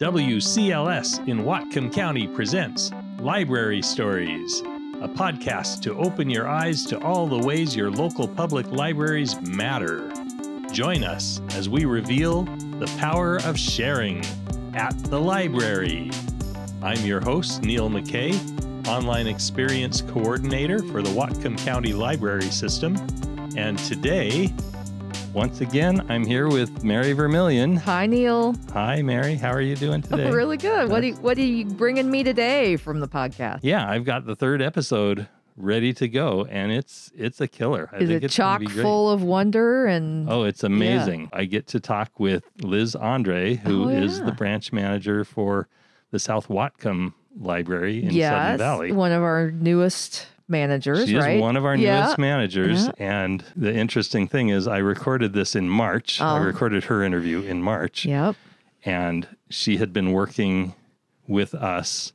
WCLS in Whatcom County presents Library Stories, a podcast to open your eyes to all the ways your local public libraries matter. Join us as we reveal the power of sharing at the library. I'm your host, Neil McKay, Online Experience Coordinator for the Whatcom County Library System. And today, once again, I'm here with Mary Vermillion. Hi, Neil. Hi, Mary. How are you doing today? Oh, really good. What are, you, what are you bringing me today from the podcast? Yeah, I've got the third episode ready to go, and it's it's a killer. I Is it chock full of wonder and Oh, it's amazing. I get to talk with Liz Andre, who Oh, is the branch manager for the South Whatcom Library in yes, Valley. one of our newest managers, She right? is one of our Yeah. newest managers. And the interesting thing is, I recorded this in March. I Oh. recorded her interview in March. Yep. And she had been working with us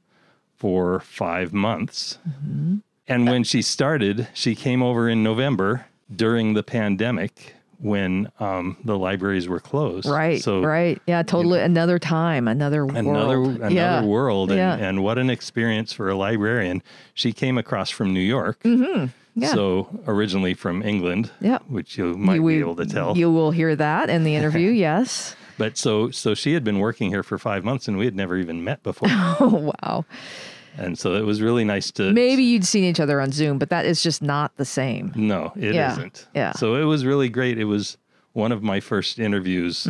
for five months. Mm-hmm. And when she started, she came over in November during the pandemic when um, the libraries were closed. Right. So right. Yeah. Totally. Another time. Another another world. another yeah. world and, Yeah. and what an experience for a librarian she came across from new york Mm-hmm. Yeah. so originally from england Yeah. which you might You- be able to tell You will hear that in the interview. yes. but so so she had been working here for five months and we had never even met before Oh wow. And so it was really nice to Maybe you'd seen each other on Zoom, but that is just not the same. no it Yeah, not yeah. so it was really great it was one of my first interviews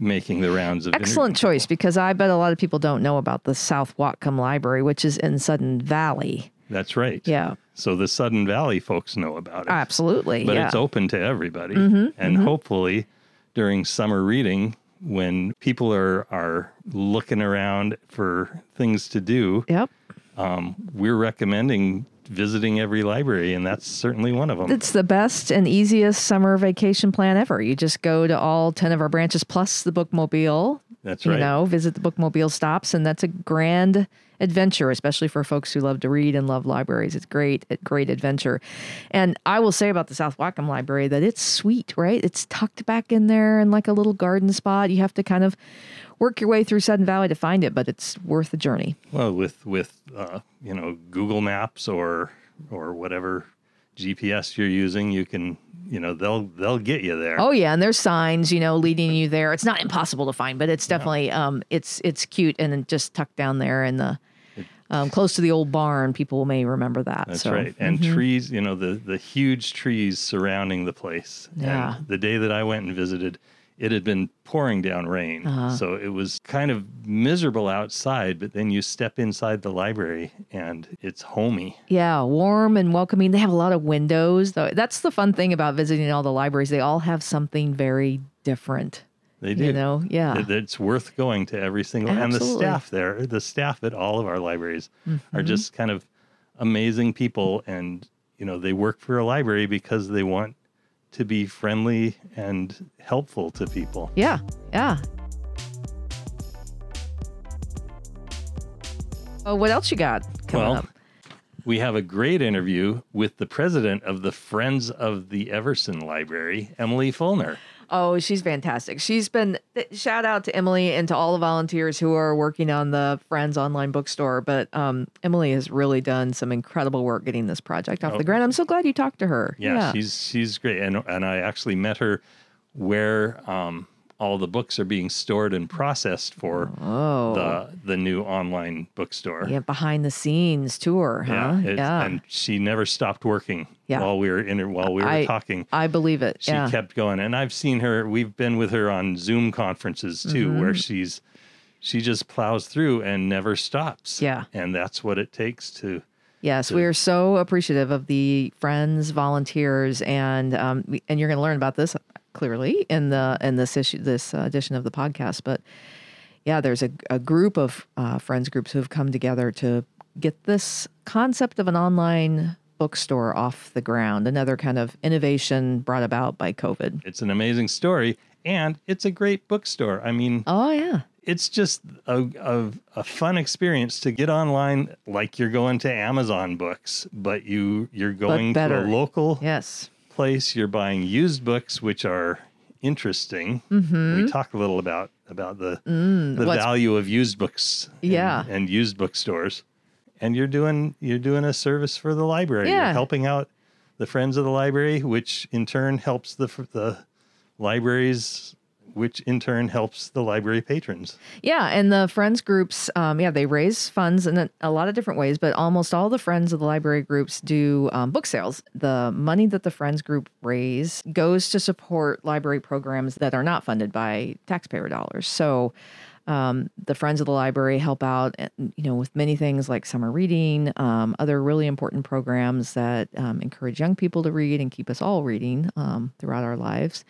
making the rounds of Mm-hmm. Excellent choice because I bet a lot of people don't know about the South Whatcom Library, which is in Sudden Valley. that's right Yeah. so the sudden valley folks know about it Absolutely. but yeah. Mm-hmm, it's open to everybody. and hopefully during summer reading, when people are are looking around for things to do, Yep. um, we're recommending visiting every library, and that's certainly one of them. It's the best and easiest summer vacation plan ever. You just go to all 10 of our branches plus the bookmobile. That's right. You know, visit the bookmobile stops, and that's a grand adventure, especially for folks who love to read and love libraries. It's great, great adventure. And I will say about the South Whatcom Library that it's sweet, right? It's tucked back in there in like a little garden spot. You have to kind of work your way through Sudden Valley to find it, but it's worth the journey. Well, with with uh, you know Google Maps or or whatever GPS you're using, you can you know they'll they'll get you there. Oh yeah, and there's signs, you know, leading you there. It's not impossible to find, but it's definitely um it's it's cute and just tucked down there in the um, close to the old barn. People may remember that. That's so, mm-hmm. right. And trees, you know, the the huge trees surrounding the place. Yeah. And the day that I went and visited, it had been pouring down rain. Uh-huh. So it was kind of miserable outside, but then you step inside the library and it's homey. Yeah, warm and welcoming. They have a lot of windows. Though that's the fun thing about visiting all the libraries. They all have something very different. They do. You know, yeah. It- It's worth going to every single Absolutely. and the staff there, the staff at all of our libraries Mm-hmm. are just kind of amazing people and you know, they work for a library because they want to be friendly and helpful to people. Yeah, yeah. Oh, what else you got coming Well, up? we have a great interview with the president of the Friends of the Everson Library, Emily Fulner. Oh, she's fantastic. She's been shout out to Emily and to all the volunteers who are working on the Friends online bookstore. But um, Emily has really done some incredible work getting this project off Oh. the ground. I'm so glad you talked to her. Yeah, she's she's great, and and I actually met her where um, all the books are being stored and processed for oh the the new online bookstore. yeah behind the scenes tour, huh? Yeah, it- and she never stopped working Yeah. while we were in her while we were I- talking. I believe it. She yeah. kept going, and I've seen her. We've been with her on Zoom conferences too, Mm-hmm. where she's she just plows through and never stops. Yeah. and that's what it takes to. Yes, we are so appreciative of the friends, volunteers, and um, and you're going to learn about this clearly in the in this issue, this uh, edition of the podcast. But yeah, there's a, a group of uh, friends groups who have come together to get this concept of an online bookstore off the ground. Another kind of innovation brought about by COVID. It's an amazing story, and it's a great bookstore. I mean, Oh yeah, it's just a, a, a fun experience to get online like you're going to Amazon books, but you you're going to a local yes, place. You're buying used books, which are interesting. Mm-hmm. We talk a little about about the the Mm, what's- value of used books. and- Yeah. and, used bookstores. And you're doing you're doing a service for the library. Yeah. You're helping out the friends of the library, which in turn helps the the libraries, which in turn helps the library patrons. Yeah, and the friends groups, um, yeah, they raise funds in a, lot of different ways, but almost all the friends of the library groups do um, book sales. The money that the friends group raise goes to support library programs that are not funded by taxpayer dollars. So. Um, the friends of the library help out, uh, you know, with many things like summer reading, um, other really important programs that um, encourage young people to read and keep us all reading um, throughout our lives.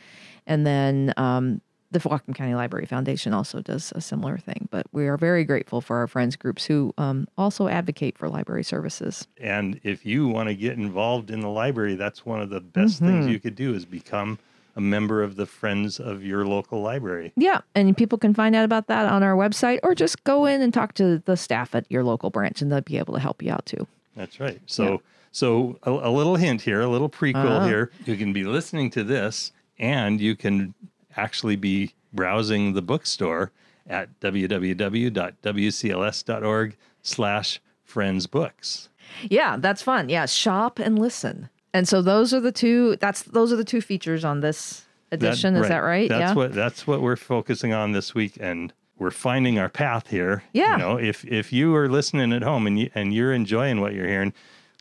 And then um, the Whatcom County Library Foundation also does a similar thing. But we are very grateful for our friends groups who um, also advocate for library services. And if you want to get involved in the library, that's one of the best things you could do is become a member of the friends of your local library. Yeah, and people can find out about that on our website, or just go in and talk to the staff at your local branch, and they'll be able to help you out too. That's right. So, so a, a little hint here, a little prequel here. You can be listening to this, and you can actually be browsing the bookstore at www.wcls.org/slash friends books. Yeah, that's fun. Yeah, shop and listen. And so those are the two. That's those are the two features on this edition. Is that right? That's yeah. what that's what we're focusing on this week, and we're finding our path here. Yeah. You know, if if you are listening at home and you and you're enjoying what you're hearing,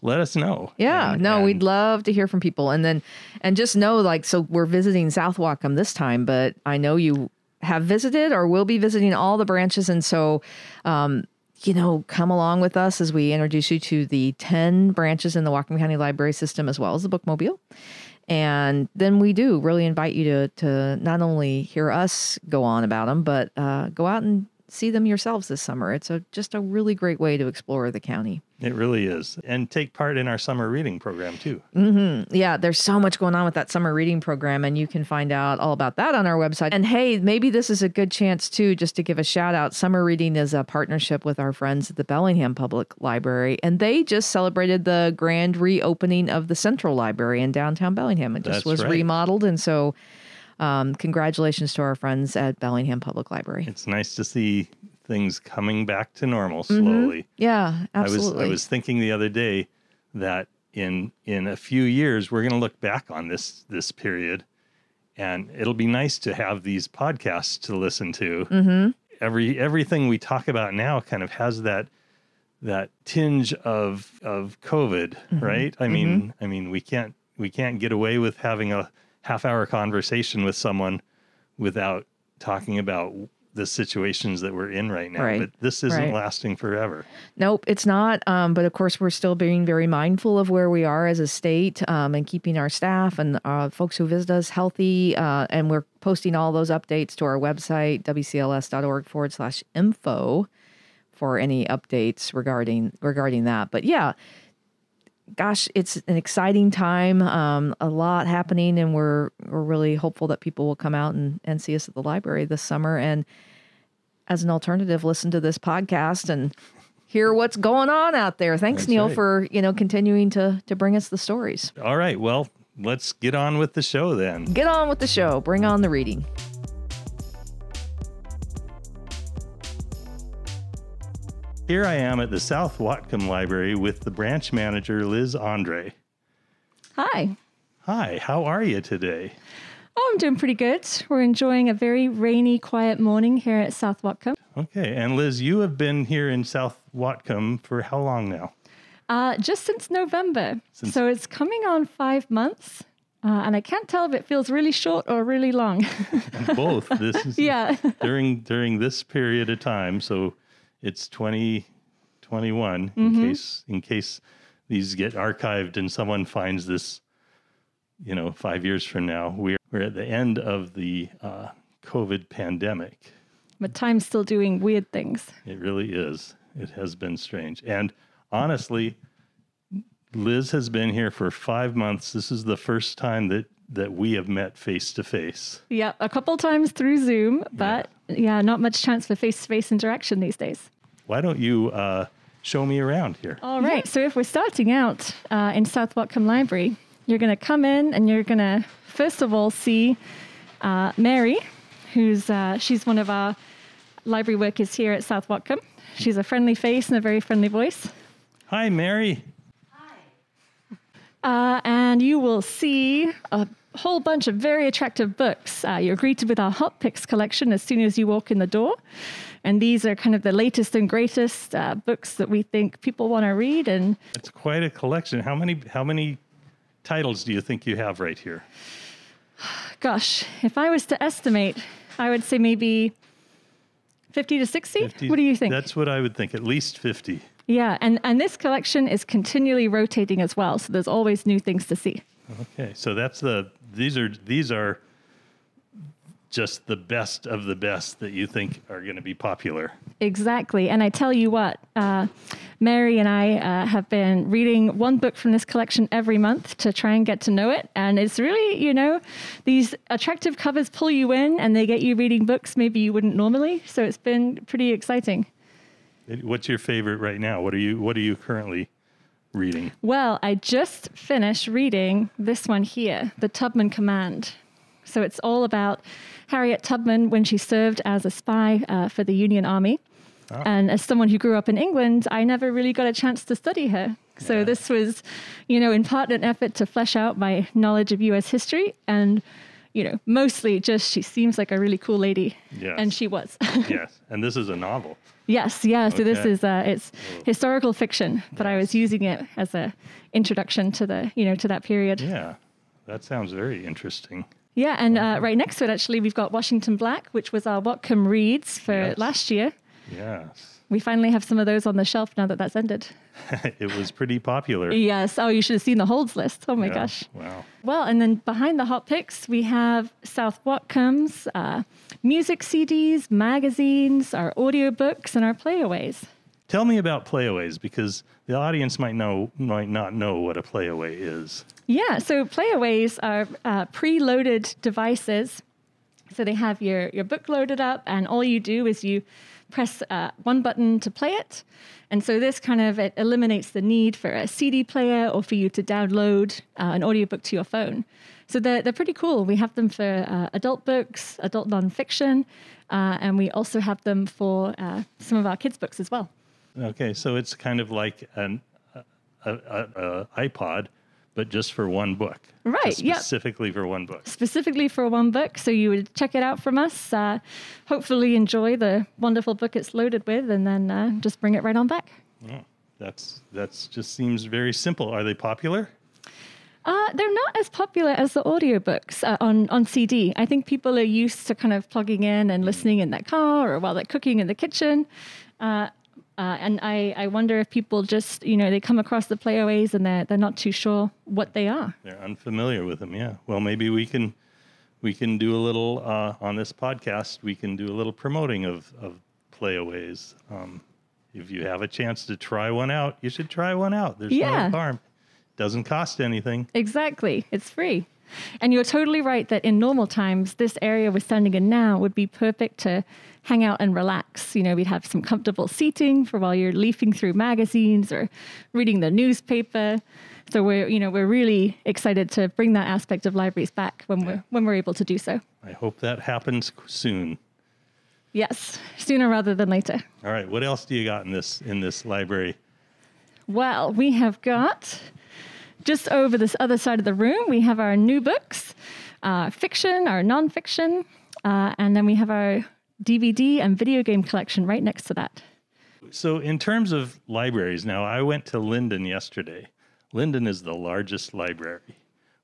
let us know. Yeah, And- no, and- we'd love to hear from people. And then, and just know, like, so we're visiting South Whatcom this time, but I know you have visited or will be visiting all the branches. And so, um, you know, come along with us as we introduce you to the 10 branches in the Whatcom County Library System as well as the Bookmobile. And then we do really invite you to, to not only hear us go on about them, but uh, go out and see them yourselves this summer. It's a, just a really great way to explore the county. It really is, and take part in our summer reading program too. Mm-hmm. Yeah, there's so much going on with that summer reading program, and you can find out all about that on our website. And hey, maybe this is a good chance too, just to give a shout out. Summer reading is a partnership with our friends at the Bellingham Public Library, and they just celebrated the grand reopening of the Central Library in downtown Bellingham. It just That's was right. remodeled, and so um, congratulations to our friends at Bellingham Public Library. It's nice to see things coming back to normal slowly. Yeah, I was absolutely. I was thinking the other day that in in a few years we're going to look back on this this period, and it'll be nice to have these podcasts to listen to. Mm-hmm. Every everything we talk about now kind of has that that tinge of of COVID, Mm-hmm. right? I mean, I mean we can't we can't get away with having a half hour conversation with someone without talking about the situations that we're in right now. Right. But this isn't Right. lasting forever. Nope, it's not. Um, but of course, we're still being very mindful of where we are as a state um, and keeping our staff and uh, folks who visit us healthy. Uh, and we're posting all those updates to our website, wcls.org forward slash info for any updates regarding regarding that. But yeah, gosh, it's an exciting time. Um, a lot happening, and we're we're really hopeful that people will come out and, and see us at the library this summer. And as an alternative, listen to this podcast and hear what's going on out there. Thanks, That's Neil, right. for you know continuing to to bring us the stories. All right. Well, let's get on with the show then. Get on with the show. Bring on the reading. Here I am at the South Whatcom Library with the branch manager, Liz Andre. Hi. Hi, how are you today? Oh, I'm doing pretty good. We're enjoying a very rainy, quiet morning here at South Whatcom. Okay. And Liz, you have been here in South Whatcom for how long now? Uh, just since November. Since- So it's coming on five months. Uh, and I can't tell if it feels really short or really long. Both. This is yeah. during during this period of time. So it's 2021 Mm-hmm. in case in case these get archived and someone finds this, you know, five years from now. We're we're at the end of the uh, COVID pandemic. But time's still doing weird things. It really is. It has been strange. And honestly, Liz has been here for five months. This is the first time that that we have met face to face. Yeah, a couple times through Zoom, but yeah, not much chance for face to face interaction these days. Why don't you uh, show me around here? All right. So if we're starting out uh, in South Whatcom Library, you're going to come in and you're going to first of all see uh, Mary, who's uh, she's one of our library workers here at South Whatcom. She's a friendly face and a very friendly voice. Hi, Mary. Hi. Uh, and you will see a whole bunch of very attractive books. Uh, you're greeted with our Hot Picks collection as soon as you walk in the door. And these are kind of the latest and greatest uh, books that we think people want to read. And It's quite a collection. How many how many titles do you think you have right here? gosh, if I was to estimate, I would say maybe 50 to 60. 50? What do you think? That's what I would think. At least 50. yeah, and, and this collection is continually rotating as well. So there's always new things to see. Okay. So that's the these are these are just the best of the best that you think are going to be popular. Exactly. And I tell you what, uh, Mary and I uh, have been reading one book from this collection every month to try and get to know it. And it's really, you know, these attractive covers pull you in and they get you reading books maybe you wouldn't normally. So it's been pretty exciting. What's your favorite right now? What are you what are you currently reading? Well, I just finished reading this one here, The Tubman Command. So it's all about Harriet Tubman when she served as a spy uh, for the Union Army. And as someone who grew up in England, I never really got a chance to study her. So Yeah. this was, you know, in part an effort to flesh out my knowledge of US history and, you know, mostly just she seems like a really cool lady. Yes. And she was. yes. And this is a novel. Yes, yeah. So this is uh, it's historical fiction, but I was using it as a introduction to the you know to that period. Yeah, Yeah. That sounds very interesting. Yeah, and uh, right next to it, actually, we've got Washington Black, which was our Whatcom Reads for Yes. last year. Yes. We finally have some of those on the shelf now that that's ended. it was pretty popular. Yes. Oh, you should have seen the holds list. Oh my Yeah. gosh. Wow. Well, and then behind the hot picks, we have South Whatcoms, uh, music CDs, magazines, our audiobooks, and our playaways. Tell me about playaways because the audience might know might not know what a playaway is. Yeah, so playaways are uh, preloaded devices. So they have your, your book loaded up, and all you do is you press uh, one button to play it. And so this kind of it eliminates the need for a CD player or for you to download uh, an audiobook to your phone. So they're, they're pretty cool. We have them for uh, adult books, adult nonfiction, uh, and we also have them for uh, some of our kids' books as well. Okay, so it's kind of like an a, a, a iPod, but just for one book. Right, Just yep. Specifically for one book. specifically for one book. So you would check it out from us, uh, hopefully enjoy the wonderful book it's loaded with, and then uh, just bring it right on back. Oh, that's that's just seems very simple. Are they popular? Uh, they're not as popular as the audiobooks uh, on, on CD. I think people are used to kind of plugging in and listening in their car or while they're cooking in the kitchen. Uh, uh, and I, I wonder if people just, you know, they come across the playaways and they're, they're not too sure what they are. They're unfamiliar with them. Yeah. Well, maybe we can we can do a little uh, on this podcast. We can do a little promoting of of playaways. Um, if you have a chance to try one out, you should try one out. There's Yeah. no harm. Doesn't cost anything. Exactly. It's free. And you're totally right that in normal times, this area we're standing in now would be perfect to hang out and relax. You know, we'd have some comfortable seating for while you're leafing through magazines or reading the newspaper. So we're, you know, we're really excited to bring that aspect of libraries back when we're when we're able to do so. I hope that happens soon. Yes, sooner rather than later. All right. What else do you got in this in this library? Well, we have got just over this other side of the room, we have our new books, uh, fiction, our nonfiction, uh, and then we have our DVD and video game collection right next to that. So, in terms of libraries, now I went to Lynden yesterday. Lynden is the largest library.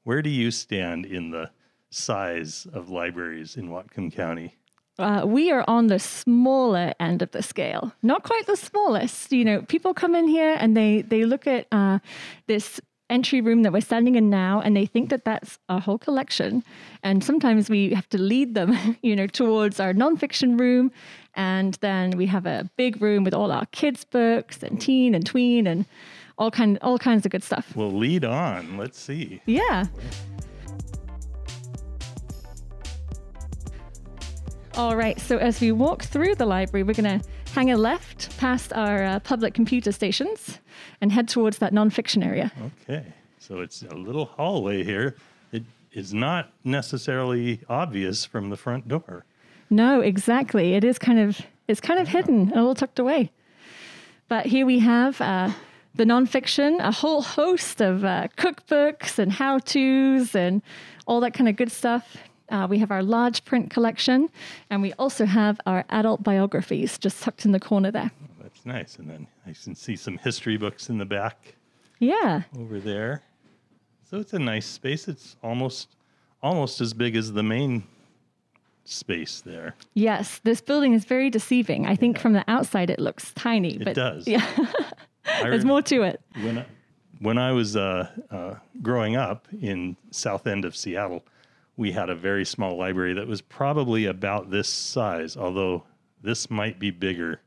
Where do you stand in the size of libraries in Whatcom County? Uh, we are on the smaller end of the scale, not quite the smallest. You know, people come in here and they they look at uh, this entry room that we're standing in now, and they think that that's our whole collection. And sometimes we have to lead them, you know, towards our nonfiction room, and then we have a big room with all our kids' books and teen and tween and all kind all kinds of good stuff. Well, lead on. Let's see. Yeah. All right, so as we walk through the library, we're going to hang a left past our uh, public computer stations and head towards that nonfiction area. Okay. So, it's a little hallway here. It is not necessarily obvious from the front door. No, exactly. It is kind of it's kind of hidden, a little tucked away. But here we have uh, the nonfiction, a whole host of uh, cookbooks and how tos and all that kind of good stuff. Uh, we have our large print collection, and we also have our adult biographies just tucked in the corner there. That's nice. And then I can see some history books in the back Yeah, over there. So it's a nice space. It's almost almost as big as the main space there. yes, this building is very deceiving. I think from the outside it looks tiny, It but does. yeah, there's more to it. when I, when I was uh, uh, growing up in south end of Seattle, we had a very small library that was probably about this size, although this might be bigger.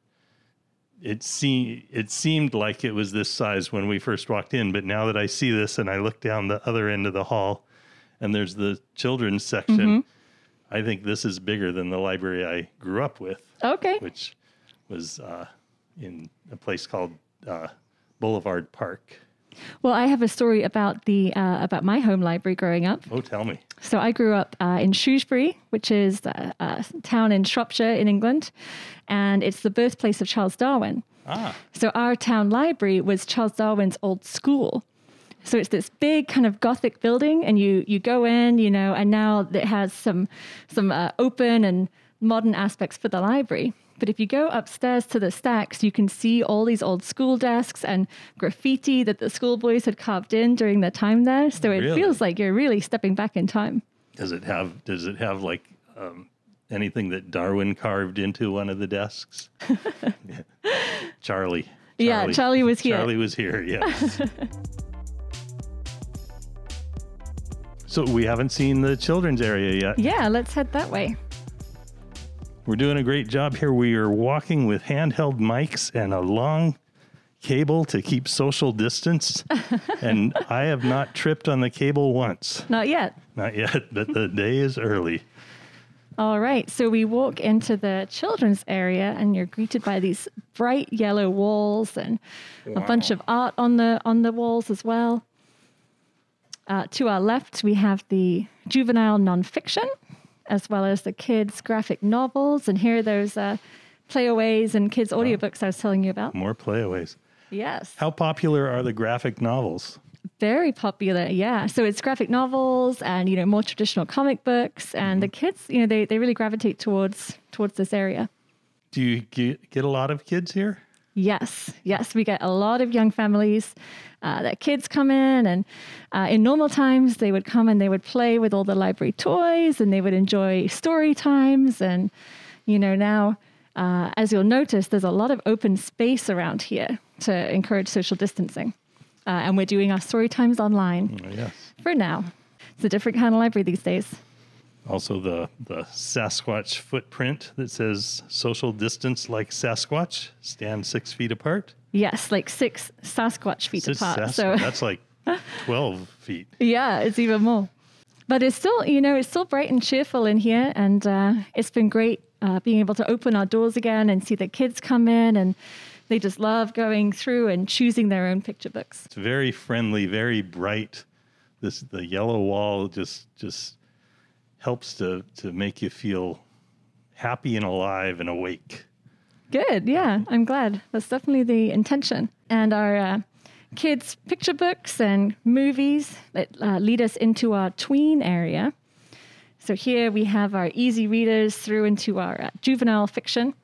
It seemed it seemed like it was this size when we first walked in, but now that I see this and I look down the other end of the hall, and there's the children's section, I think this is bigger than the library I grew up with Okay. which was uh, in a place called uh, Boulevard Park. Well, I have a story about the uh, about my home library growing up. Oh, tell me. So I grew up uh, in Shrewsbury, which is a, a town in Shropshire in England, and it's the birthplace of Charles Darwin. Ah, So our town library was Charles Darwin's old school. So it's this big kind of Gothic building, and you you go in, you know, and now it has some some uh, open and modern aspects for the library. But if you go upstairs to the stacks, you can see all these old school desks and graffiti that the schoolboys had carved in during their time there. So it Really? feels like you're really stepping back in time. does it have does it have like um, anything that Darwin carved into one of the desks? Yeah. Charlie. Yeah, Charlie was here. Charlie was here. Yes. so we haven't seen the children's area yet. Yeah, let's head that way. We're doing a great job here. We are walking with handheld mics and a long cable to keep social distance. and I have not tripped on the cable once. Not yet. Not yet, but the day is early. All right, so we walk into the children's area, and you're greeted by these bright yellow walls and a bunch of art on the on the walls as well. Uh, to our left, we have the juvenile nonfiction, as well as the kids' graphic novels, and here are those uh, playaways and kids' audiobooks I was telling you about. More playaways. Yes, How popular are the graphic novels? very popular. Yeah, so it's graphic novels and you know more traditional comic books, and the kids, you know, they they really gravitate towards towards this area. Do you get, get a lot of kids here? Yes, yes, we get a lot of young families uh, that kids come in, and uh, in normal times they would come and they would play with all the library toys, and they would enjoy story times, and you know now. Uh, as you'll notice, there's a lot of open space around here to encourage social distancing. Uh, and we're doing our story times online Oh, yes. for now. It's a different kind of library these days. Also, the, the Sasquatch footprint that says social distance like Sasquatch, stand six feet apart. Yes, like six Sasquatch feet Six apart. Sasquatch- So that's like 12 feet. Yeah, it's even more. But it's still, you know, it's still bright and cheerful in here, and uh, it's been great uh, being able to open our doors again and see the kids come in, and they just love going through and choosing their own picture books. It's very friendly, very bright. This the yellow wall just just helps to to make you feel happy and alive and awake. Good, yeah, I'm glad. That's definitely the intention. And our uh, kids' picture books and movies that uh, lead us into our tween area. So here we have our easy readers through into our uh, juvenile fiction.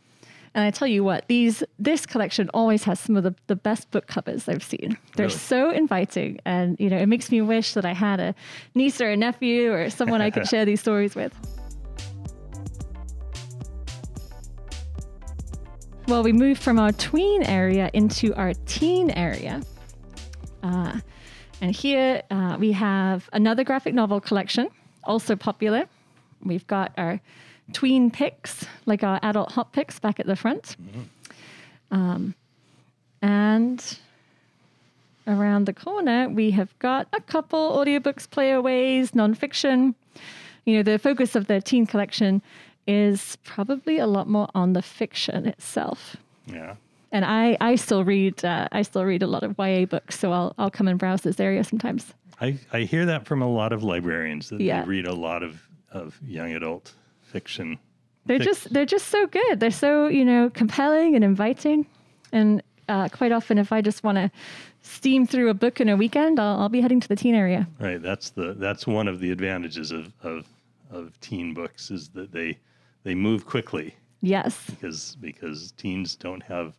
And I tell you what, these this collection always has some of the, the best book covers I've seen. They're Really? so inviting, and you know it makes me wish that I had a niece or a nephew or someone I could share these stories with. Well, we move from our tween area into our teen area. Uh, and here uh, we have another graphic novel collection, also popular. We've got our tween picks, like our adult hot picks back at the front. Um, and around the corner, we have got a couple audiobooks, playaways, nonfiction. You know, the focus of the teen collection is probably a lot more on the fiction itself. Yeah. And I, I still read uh, I still read a lot of YA books, so I'll I'll come and browse this area sometimes. I, I hear that from a lot of librarians that Yeah. they read a lot of, of young adult fiction They're just they're just so good. They're so you know compelling and inviting, and uh, quite often if I just want to steam through a book in a weekend, I'll, I'll be heading to the teen area. Right. That's the that's one of the advantages of of, of teen books is that they they move quickly Yes, because because teens don't have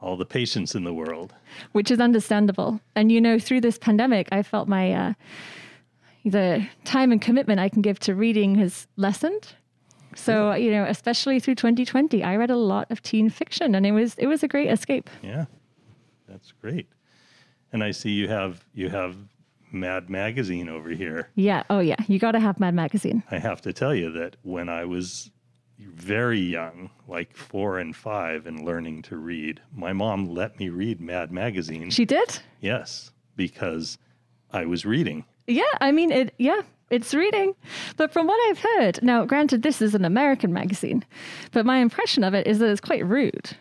all the patience in the world. which is understandable. And you know, through this pandemic, I felt my uh, the time and commitment I can give to reading has lessened. So you know, especially through 2020, I read a lot of teen fiction, and it was it was a great escape. Yeah. That's great. And I see you have you have Mad Magazine over here. Yeah. Oh yeah. You got to have Mad Magazine. I have to tell you that when I was very young, like four and five, and learning to read, my mom let me read Mad Magazine. She did. yes, because I was reading. Yeah, I mean it. Yeah, it's reading. But from what I've heard, now granted, this is an American magazine, but my impression of it is that it's quite rude.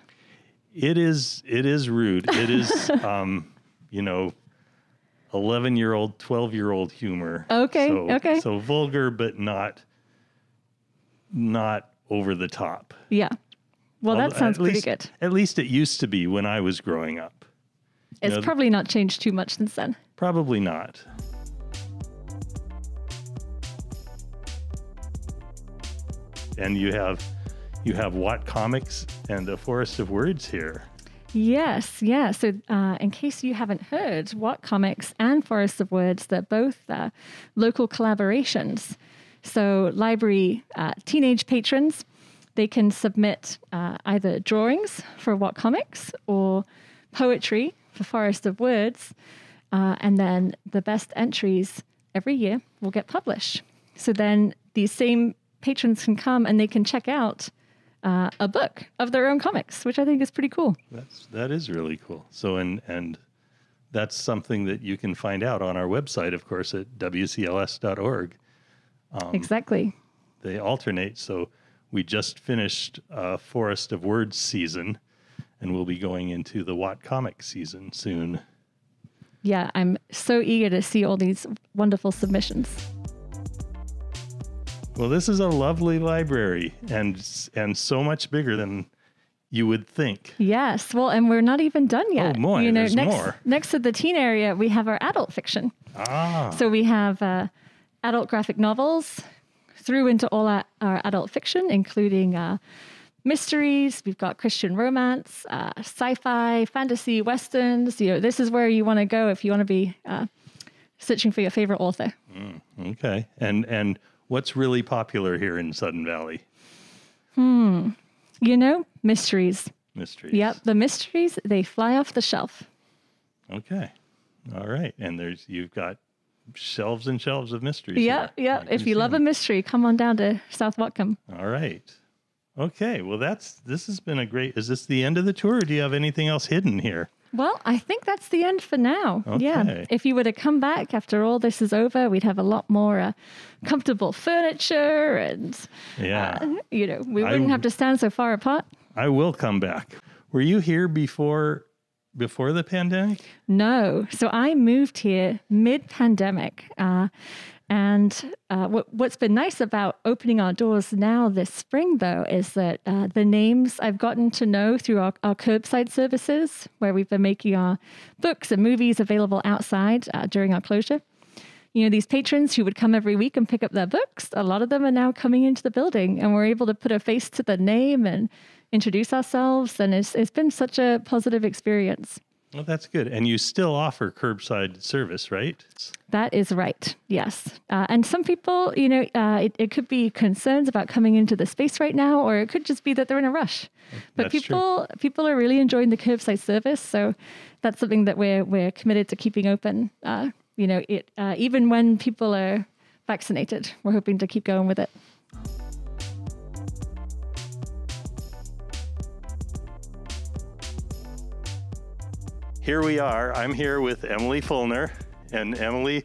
It is it is rude. It is um, you know, eleven year old, twelve year old humor. Okay, So, okay. So vulgar, but not not over the top. Yeah. Well, that Although- sounds at pretty least- good. At least it used to be when I was growing up. It's know, probably not changed too much since then. Probably not. And you have you have WhatComics and a Forest of Words here. Yes, yeah. So, uh, in case you haven't heard, WhatComics and Forest of Words, they're both uh, local collaborations. So, library uh, teenage patrons, they can submit uh, either drawings for WhatComics or poetry for Forest of Words, uh, and then the best entries every year will get published. So then these same patrons can come and they can check out uh, a book of their own comics, which I think is pretty cool. That's that is really cool. So and and that's something that you can find out on our website, of course, at wcls.org. Um, exactly. They alternate. So we just finished uh, Forest of Words season, and we'll be going into the Watt comic season soon. Yeah, I'm so eager to see all these wonderful submissions. Well, this is a lovely library, and and so much bigger than you would think. Yes, well, and we're not even done yet. Oh, boy, you know, there's next, more. Next to the teen area, we have our adult fiction. Ah, So we have uh, adult graphic novels through into all our, our adult fiction, including uh, mysteries. We've got Christian romance, uh, sci-fi, fantasy, westerns. You know, this is where you want to go if you want to be uh, searching for your favorite author. okay. And and what's really popular here in Sudden Valley? Hmm. You know, mysteries. Mysteries. Yep, the mysteries they fly off the shelf. Okay. All right. And there's you've got shelves and shelves of mysteries. Yeah, yeah. If you love a mystery, come on down to South Whatcom. All right. Okay. Well, that's this has been a great. Is this the end of the tour? Or do you have anything else hidden here? Well, I think that's the end for now. Yeah. If you were to come back after all this is over, we'd have a lot more uh, comfortable furniture and, Yeah. uh, you know, we wouldn't have to stand so far apart. I will come back. Were you here before before the pandemic? No. So I moved here mid pandemic. Uh, and uh, what, what's been nice about opening our doors now this spring, though, is that uh, the names I've gotten to know through our, our curbside services, where we've been making our books and movies available outside uh, during our closure. You know, these patrons who would come every week and pick up their books, a lot of them are now coming into the building and we're able to put a face to the name and introduce ourselves. And it's, it's been such a positive experience. Well, that's good. And you still offer curbside service, right? That is right. Yes. Uh, and some people, you know, uh, it, it could be concerns about coming into the space right now, or it could just be that they're in a rush. But That's true. people, people are really enjoying the curbside service, so that's something that we're we're committed to keeping open. Uh, you know, it uh, even when people are vaccinated, we're hoping to keep going with it. Here we are. I'm here with Emily Fulner. And Emily,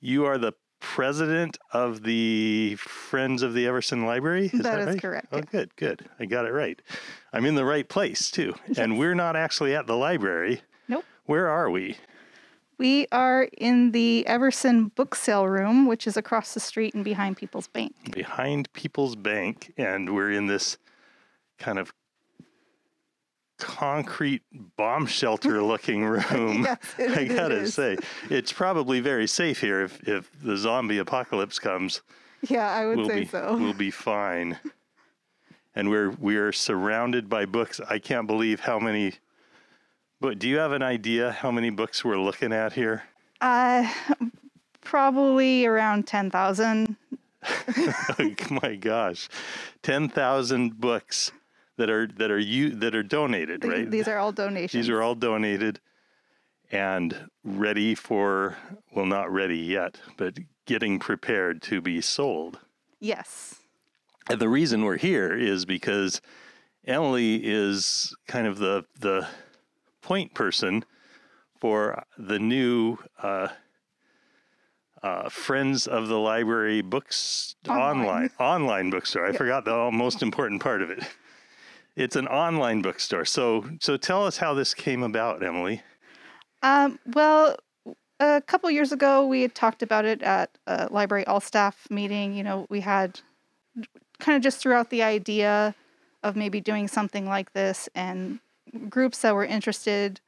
you are the president of the Friends of the Everson Library. Is That that, is right? correct, Oh, yeah. good, good. I got it right. I'm in the right place too. And we're not actually at the library. Nope. Where are we? We are in the Everson book sale room, which is across the street and behind People's Bank. behind People's Bank, and we're in this kind of concrete bomb shelter looking room. Yes, I gotta is. say, it's probably very safe here. If if the zombie apocalypse comes, Yeah, I would we'll say be so. we'll be fine. And we're we're surrounded by books. I can't believe how many. But do you have an idea how many books we're looking at here? Uh, probably around 10,000. oh My gosh, ten thousand books that are that are you that are donated, Th- right? These are all donations. These are all donated and ready for, well, not ready yet, but getting prepared to be sold. Yes. And the reason we're here is because Emily is kind of the the point person for the new uh, uh, Friends of the Library books Online. online online bookstore. I forgot the most important part of it. It's an online bookstore. So so tell us how this came about, Emily. Um, well, a couple years ago, we had talked about it at a library all staff meeting. You know, we had kind of just threw out the idea of maybe doing something like this, and groups that were interested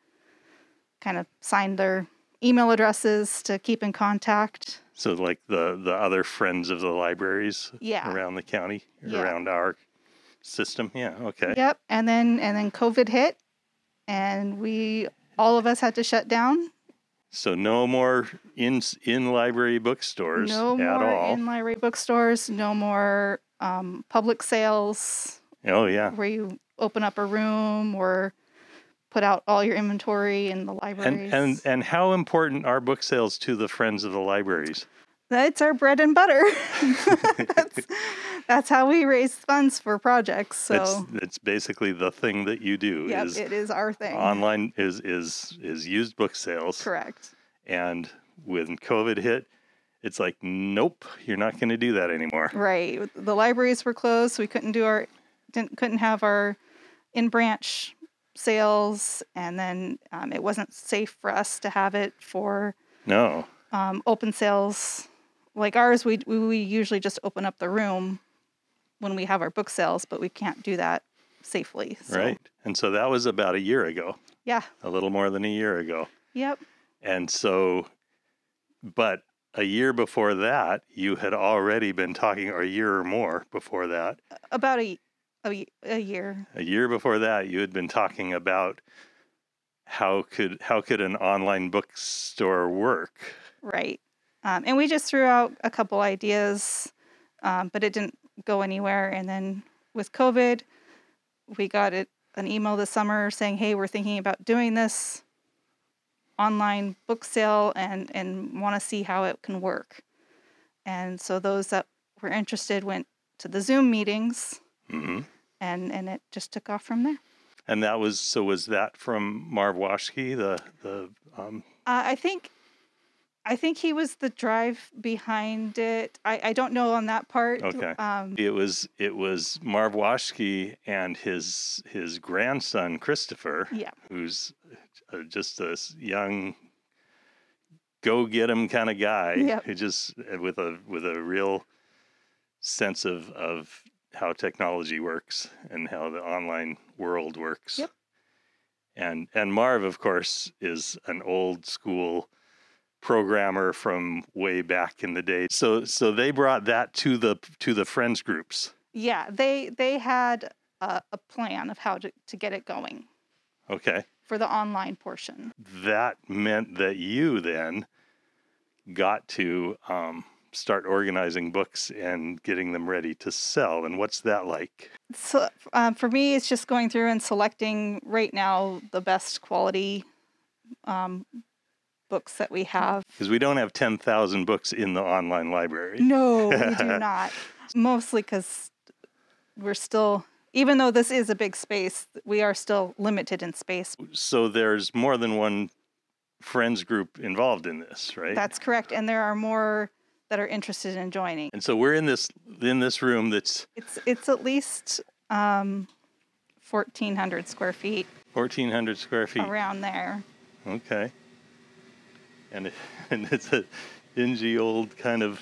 kind of signed their email addresses to keep in contact. So like the the other friends of the libraries Yeah. around the county, Yeah. around our system. Yeah, okay. Yep. And then and then COVID hit, and we all of us had to shut down. So no more in in library bookstores No at more all. in library bookstores. No more um, public sales oh yeah. where you open up a room or put out all your inventory in the And and and how important are book sales to the friends of the libraries? that's our bread and butter. that's, that's how we raise funds for projects. So It's it's basically the thing that you do yep, is it is our thing. online is is is used book sales. Correct. And when COVID hit, it's like nope, you're not going to do that anymore. Right. The libraries were closed, so we couldn't do our didn't couldn't have our in branch sales, and then um, it wasn't safe for us to have it for No. um, open sales like ours. We, we we usually just open up the room when we have our book sales, but we can't do that safely. So, Right. And so that was about a year ago, Yeah. a little more than a year ago. Yep. And so, but a year before that, you had already been talking, or a year or more before that, About a a, a year. a year before that, you had been talking about how could how could an online bookstore work? Right. Um, and we just threw out a couple ideas, um, but it didn't go anywhere. And then with COVID, we got it an email this summer saying, "Hey, we're thinking about doing this online book sale and and want to see how it can work." And so those that were interested went to the Zoom meetings, hmm and and it just took off from there. And that was so. Was that from Marv Washke, the the um, Uh, I think, I think he was the drive behind it. I, I don't know on that part. Okay. Um, It was it was Marv Washke and his his grandson Christopher, yeah. who's uh, just a young go get 'em kind of guy Yep. who just uh, with a with a real sense of of how technology works and how the online world works. Yep. And and Marv of course is an old school programmer from way back in the day. So so they brought that to the to the friends groups. Yeah. They they had a, a plan of how to, to get it going Okay. for the online portion. That meant that you then got to um, start organizing books and getting them ready to sell. And what's that like? So um, for me, it's just going through and selecting right now the best quality um, books that we have. Because we don't have 10,000 books in the online library. No, we do not. Mostly because we're still, even though this is a big space, we are still limited in space. So there's more than one friends group involved in this, right? That's correct. And there are more that are interested in joining. and so we're in this in this room that's It's it's at least um, 1,400 square feet 1,400 square feet. around there. Okay. And and it's a dingy old kind of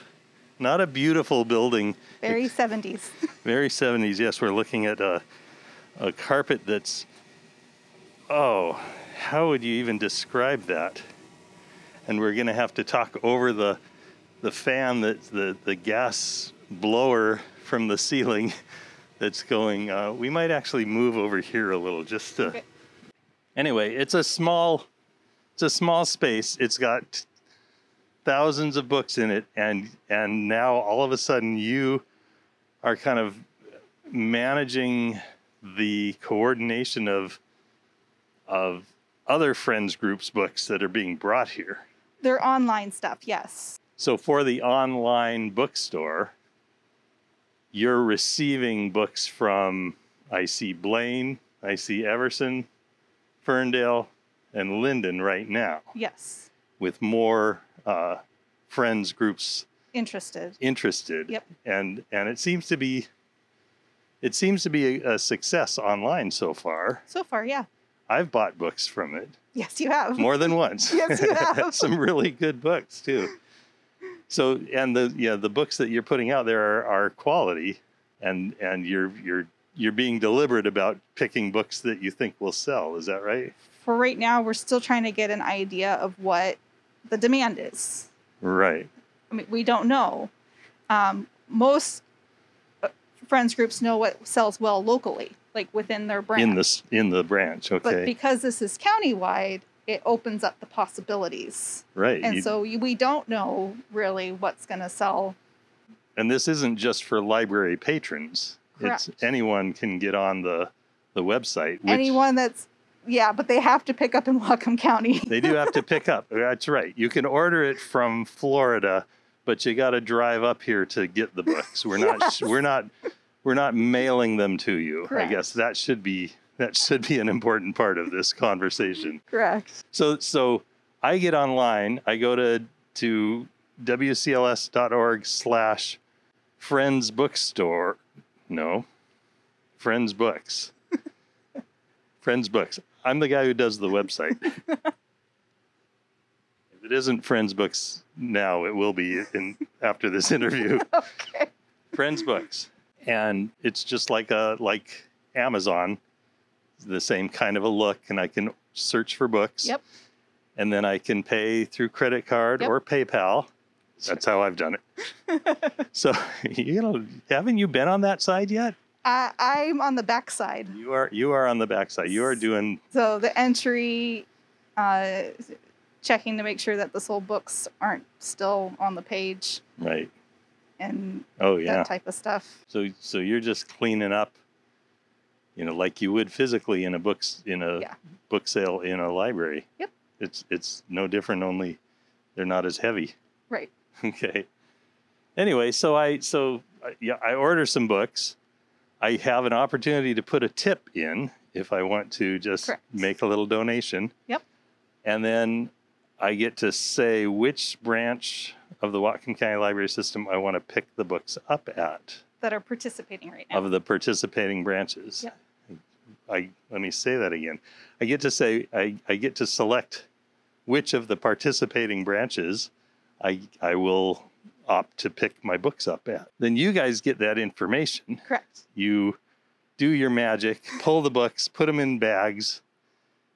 not a beautiful building. Very 70s. Very 70s. Yes, we're looking at a, a carpet that's, oh, how would you even describe that? And we're going to have to talk over the, the fan, that, the, the gas blower from the ceiling that's going. Uh, we might actually move over here a little just to. Okay. Anyway, it's a small, it's a small space. It's got thousands of books in it and and now all of a sudden you are kind of managing the coordination of of other friends groups books that are being brought here They're online stuff, yes. so for the online bookstore you're receiving books from i see blaine i see everson ferndale and Lynden right now Yes. with more uh, friends groups Interested. interested. Yep. And and it seems to be it seems to be a, a success online so far. So far, yeah. I've bought books from it Yes, you have. more than once. Yes, you have. Some really good books too. So and the yeah the books that you're putting out there are, are quality, and and you're you're you're being deliberate about picking books that you think will sell. Is that right? For right now, we're still trying to get an idea of what the demand is. Right. I mean, we don't know. Um, most uh, friends groups know what sells well locally, like within their branch. In this in the branch. okay. But because this is countywide, it opens up the possibilities. right. And You- so we don't know really what's going to sell. and this isn't just for library patrons. It's anyone can get on the the website. Which Anyone that's, yeah, but they have to pick up in Whatcom County. they do have to pick up. That's right. You can order it from Florida, but you got to drive up here to get the books. We're not Yes. we're not we're not mailing them to you. I guess that should be that should be an important part of this conversation. Correct. So so I get online. I go to to wcls.org slash friends bookstore. No, friends books. friends books. I'm the guy who does the website. if it isn't friends books now, it will be in after this interview. Okay. friends books and it's just like a like amazon the same kind of a look and i can search for books Yep. and then i can pay through credit card Yep. or paypal that's how i've done it so you know haven't you been on that side yet I, I'm on the backside. you are you are on the back side. you are doing So the entry, uh, checking to make sure that the sold books aren't still on the page right and oh yeah that type of stuff. so so you're just cleaning up you know like you would physically in a books in a Yeah. book sale in a library Yep. it's it's no different only they're not as heavy Right. okay anyway so i so uh, yeah i order some books i have an opportunity to put a tip in if i want to just Correct. make a little donation Yep. and then i get to say which branch of the Whatcom County Library System I want to pick the books up at That are participating right now. of the participating branches. Yep. I let me say that again. I get to say I, I get to select which of the participating branches I I will opt to pick my books up at. Then you guys get that information. Correct. You do your magic, pull the books, put them in bags,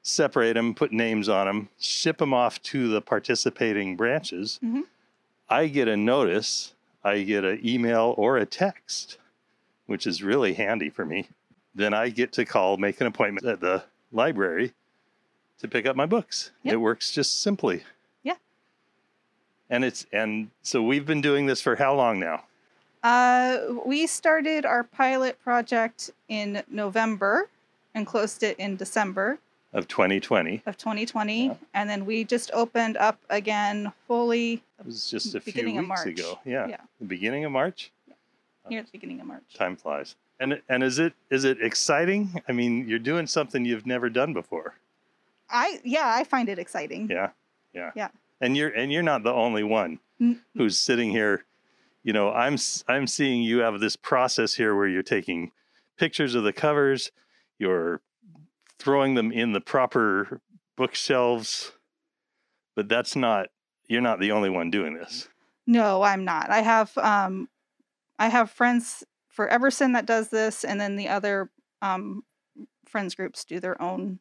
separate them, put names on them, ship them off to the participating branches. Mm-hmm. I get a notice, I get an email or a text, which is really handy for me. Then I get to call, make an appointment at the library to pick up my books. Yep. It works just simply. Yeah. And it's and so we've been doing this for how long now? Uh, we started our pilot project in November and closed it in December Of 2020. of 2020. Yeah. And then we just opened up again fully It was just a few Beginning of weeks March. ago. Yeah. Yeah. The beginning of March. near the beginning of March. Time flies. And and is it is it exciting? I mean, you're doing something you've never done before. I yeah, I find it exciting. Yeah. Yeah. Yeah. And you're and you're not the only one who's sitting here. You know, I'm I'm seeing you have this process here where you're taking pictures of the covers, you're throwing them in the proper bookshelves, but that's not you're not the only one doing this. No, I'm not. I have um, I have friends for Everson that does this, and then the other um, friends groups do their own.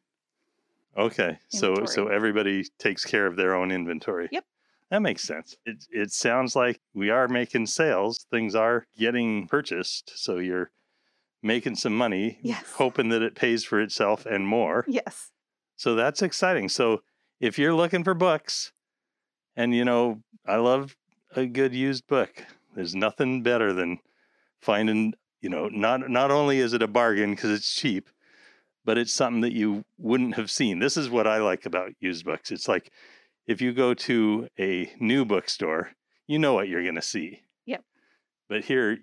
Okay, so so everybody takes care of their own inventory. Yep. That makes sense. It it sounds like we are making sales. Things are getting purchased, so you're making some money, Yes. hoping that it pays for itself and more. Yes. So that's exciting. So if you're looking for books, and you know, I love a good used book. There's nothing better than finding, you know, not not only is it a bargain because it's cheap, but it's something that you wouldn't have seen. This is what I like about used books. It's like if you go to a new bookstore, you know what you're going to see. Yep. But here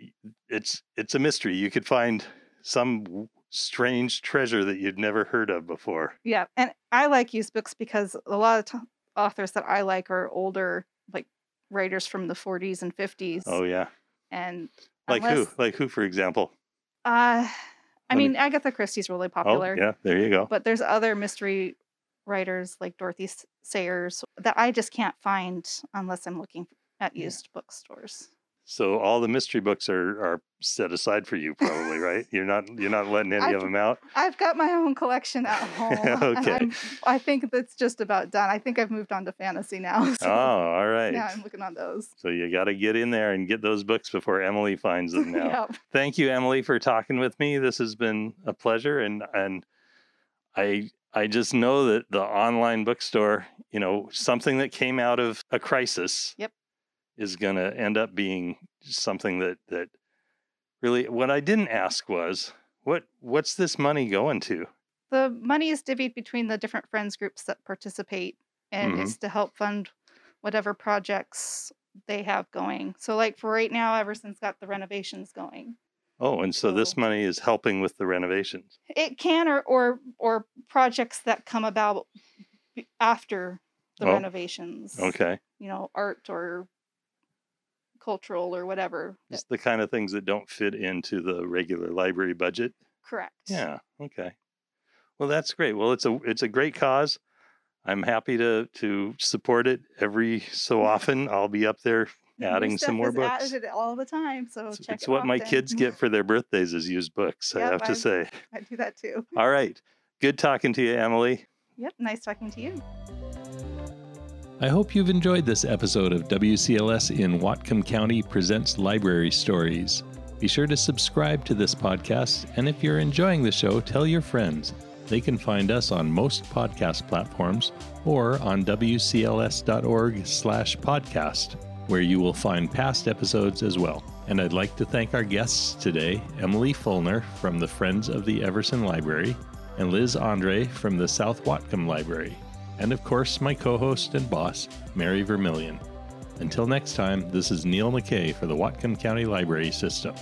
it's it's a mystery. You could find some strange treasure that you'd never heard of before. Yeah, and I like used books because a lot of t- authors that I like are older, like writers from the 40s and 50s. Oh yeah. and Like unless- who? Like who, for example? Uh, I Let me- mean, Agatha Christie's really oh, popular. Oh, yeah. There you go. But there's other mystery writers like Dorothy Sayers that I just can't find unless I'm looking at Yeah. used bookstores. So all the mystery books are are set aside for you, probably, right? You're not you're not letting any I- of them out. I've got my own collection at home. Okay. I think that's just about done. I think I've moved on to fantasy now. So Oh, all right. now I'm looking on those. So you got to get in there and get those books before Emily finds them now. Yep. Thank you, Emily, for talking with me. This has been a pleasure, and and I I just know that the online bookstore, you know, something that came out of a crisis, Yep. Is going to end up being something that that really. What I didn't ask was what what's this money going to? The money is divvied between the different friends groups that participate, and Mhm. it's to help fund whatever projects they have going. So, like for right now, Everson's got the renovations going. Oh, and so this money is helping with the renovations. It can or or or projects that come about after the Oh, renovations. Okay, You know, art or cultural or whatever. it's the kind of things that don't fit into the regular library budget. Correct. Yeah. Okay. Well, that's great. Well, it's a it's a great cause. I'm happy to to support it every so often. I'll be up there adding some more is books. added all the time, so It's, it's it what my kids get for their birthdays is used books. I have to I've- say. I do that too. All right. Good talking to you, Emily. Yep. Nice talking to you. I hope you've enjoyed this episode of WCLS in Whatcom County Presents Library Stories. Be sure to subscribe to this podcast, and if you're enjoying the show, tell your friends. They can find us on most podcast platforms or on wcls.org/podcast, where you will find past episodes as well. And I'd like to thank our guests today, Emily Fulner from the Friends of the Everson Library and Liz Andre from the South Whatcom Library and of course, my co host and boss, Mary Vermillion. Until next time, this is Neil McKay for the Whatcom County Library System.